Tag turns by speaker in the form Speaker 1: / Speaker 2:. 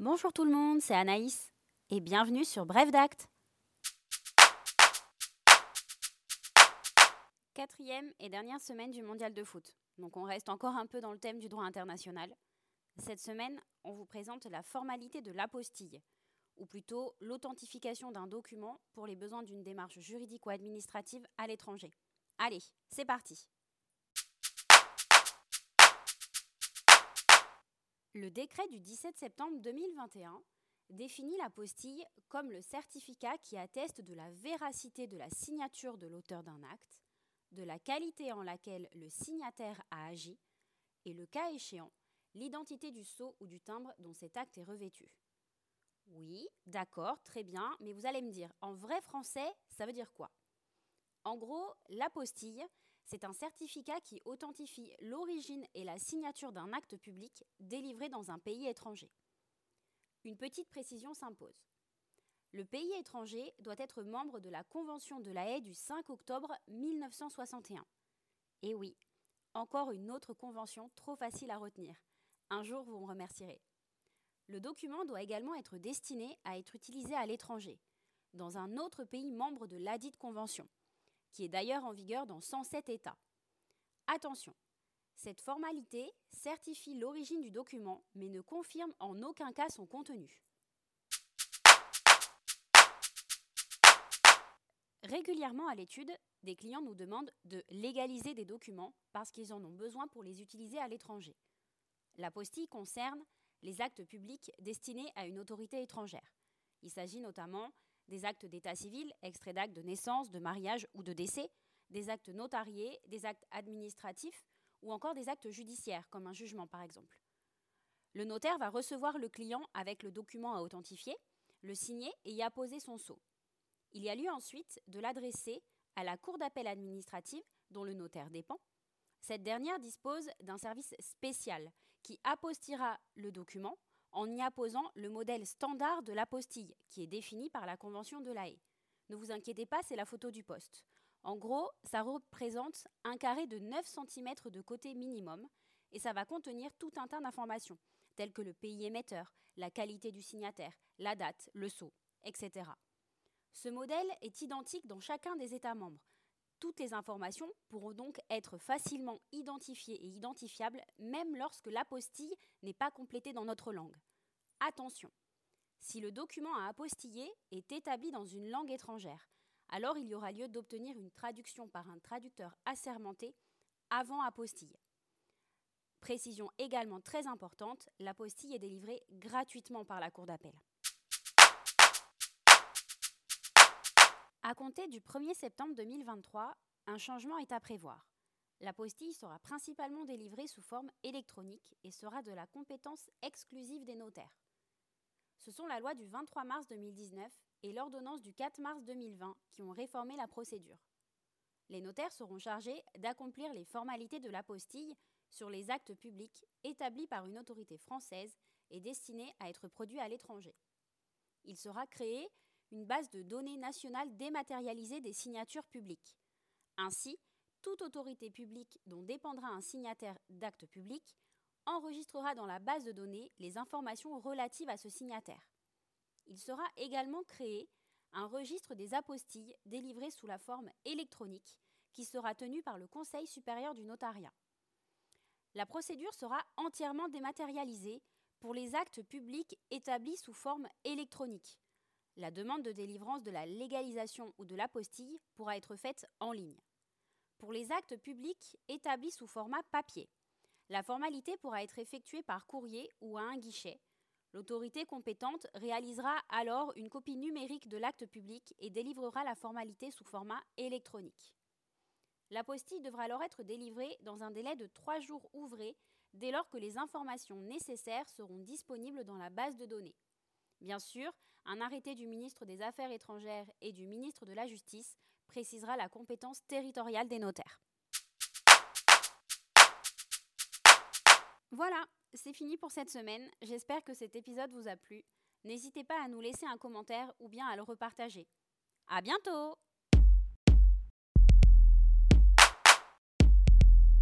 Speaker 1: Bonjour tout le monde, c'est Anaïs et bienvenue sur Bref d'Acte. Quatrième et dernière semaine du mondial de foot. Donc on reste encore un peu dans le thème du droit international. Cette semaine, on vous présente la formalité de l'apostille, ou plutôt l'authentification d'un document pour les besoins d'une démarche juridique ou administrative à l'étranger. Allez, c'est parti Le décret du 17 septembre 2021 définit l'apostille comme le certificat qui atteste de la véracité de la signature de l'auteur d'un acte, de la qualité en laquelle le signataire a agi et, le cas échéant, l'identité du sceau ou du timbre dont cet acte est revêtu. Oui, d'accord, très bien, mais vous allez me dire, en vrai français, ça veut dire quoi? En gros, l'apostille, c'est un certificat qui authentifie l'origine et la signature d'un acte public délivré dans un pays étranger. Une petite précision s'impose. Le pays étranger doit être membre de la Convention de la Haye du 5 octobre 1961. Et oui, encore une autre convention trop facile à retenir. Un jour, vous me remercierez. Le document doit également être destiné à être utilisé à l'étranger, dans un autre pays membre de ladite convention qui est d'ailleurs en vigueur dans 107 États. Attention, cette formalité certifie l'origine du document, mais ne confirme en aucun cas son contenu. Régulièrement à l'étude, des clients nous demandent de légaliser des documents parce qu'ils en ont besoin pour les utiliser à l'étranger. L'apostille concerne les actes publics destinés à une autorité étrangère. Il s'agit notamment des actes d'état civil, extraits d'actes de naissance, de mariage ou de décès, des actes notariés, des actes administratifs ou encore des actes judiciaires, comme un jugement par exemple. Le notaire va recevoir le client avec le document à authentifier, le signer et y apposer son sceau. Il y a lieu ensuite de l'adresser à la cour d'appel administrative dont le notaire dépend. Cette dernière dispose d'un service spécial qui apostillera le document en y apposant le modèle standard de l'apostille, qui est défini par la Convention de la Haye. Ne vous inquiétez pas, c'est la photo du poste. En gros, ça représente un carré de 9 cm de côté minimum, et ça va contenir tout un tas d'informations, telles que le pays émetteur, la qualité du signataire, la date, le sceau, etc. Ce modèle est identique dans chacun des États membres, toutes les informations pourront donc être facilement identifiées et identifiables même lorsque l'apostille n'est pas complétée dans notre langue. Attention, si le document à apostiller est établi dans une langue étrangère, alors il y aura lieu d'obtenir une traduction par un traducteur assermenté avant apostille. Précision également très importante, l'apostille est délivrée gratuitement par la Cour d'appel. À compter du 1er septembre 2023, un changement est à prévoir. L'apostille sera principalement délivrée sous forme électronique et sera de la compétence exclusive des notaires. Ce sont la loi du 23 mars 2019 et l'ordonnance du 4 mars 2020 qui ont réformé la procédure. Les notaires seront chargés d'accomplir les formalités de l'apostille sur les actes publics établis par une autorité française et destinés à être produits à l'étranger. Il sera créé une base de données nationale dématérialisée des signatures publiques. Ainsi, toute autorité publique dont dépendra un signataire d'acte public enregistrera dans la base de données les informations relatives à ce signataire. Il sera également créé un registre des apostilles délivrées sous la forme électronique qui sera tenu par le Conseil supérieur du notariat. La procédure sera entièrement dématérialisée pour les actes publics établis sous forme électronique, la demande de délivrance de la légalisation ou de l'apostille pourra être faite en ligne. Pour les actes publics établis sous format papier, la formalité pourra être effectuée par courrier ou à un guichet. L'autorité compétente réalisera alors une copie numérique de l'acte public et délivrera la formalité sous format électronique. L'apostille devra alors être délivrée dans un délai de trois jours ouvrés dès lors que les informations nécessaires seront disponibles dans la base de données. Bien sûr, un arrêté du ministre des Affaires étrangères et du ministre de la Justice précisera la compétence territoriale des notaires. Voilà, c'est fini pour cette semaine. J'espère que cet épisode vous a plu. N'hésitez pas à nous laisser un commentaire ou bien à le repartager. À bientôt!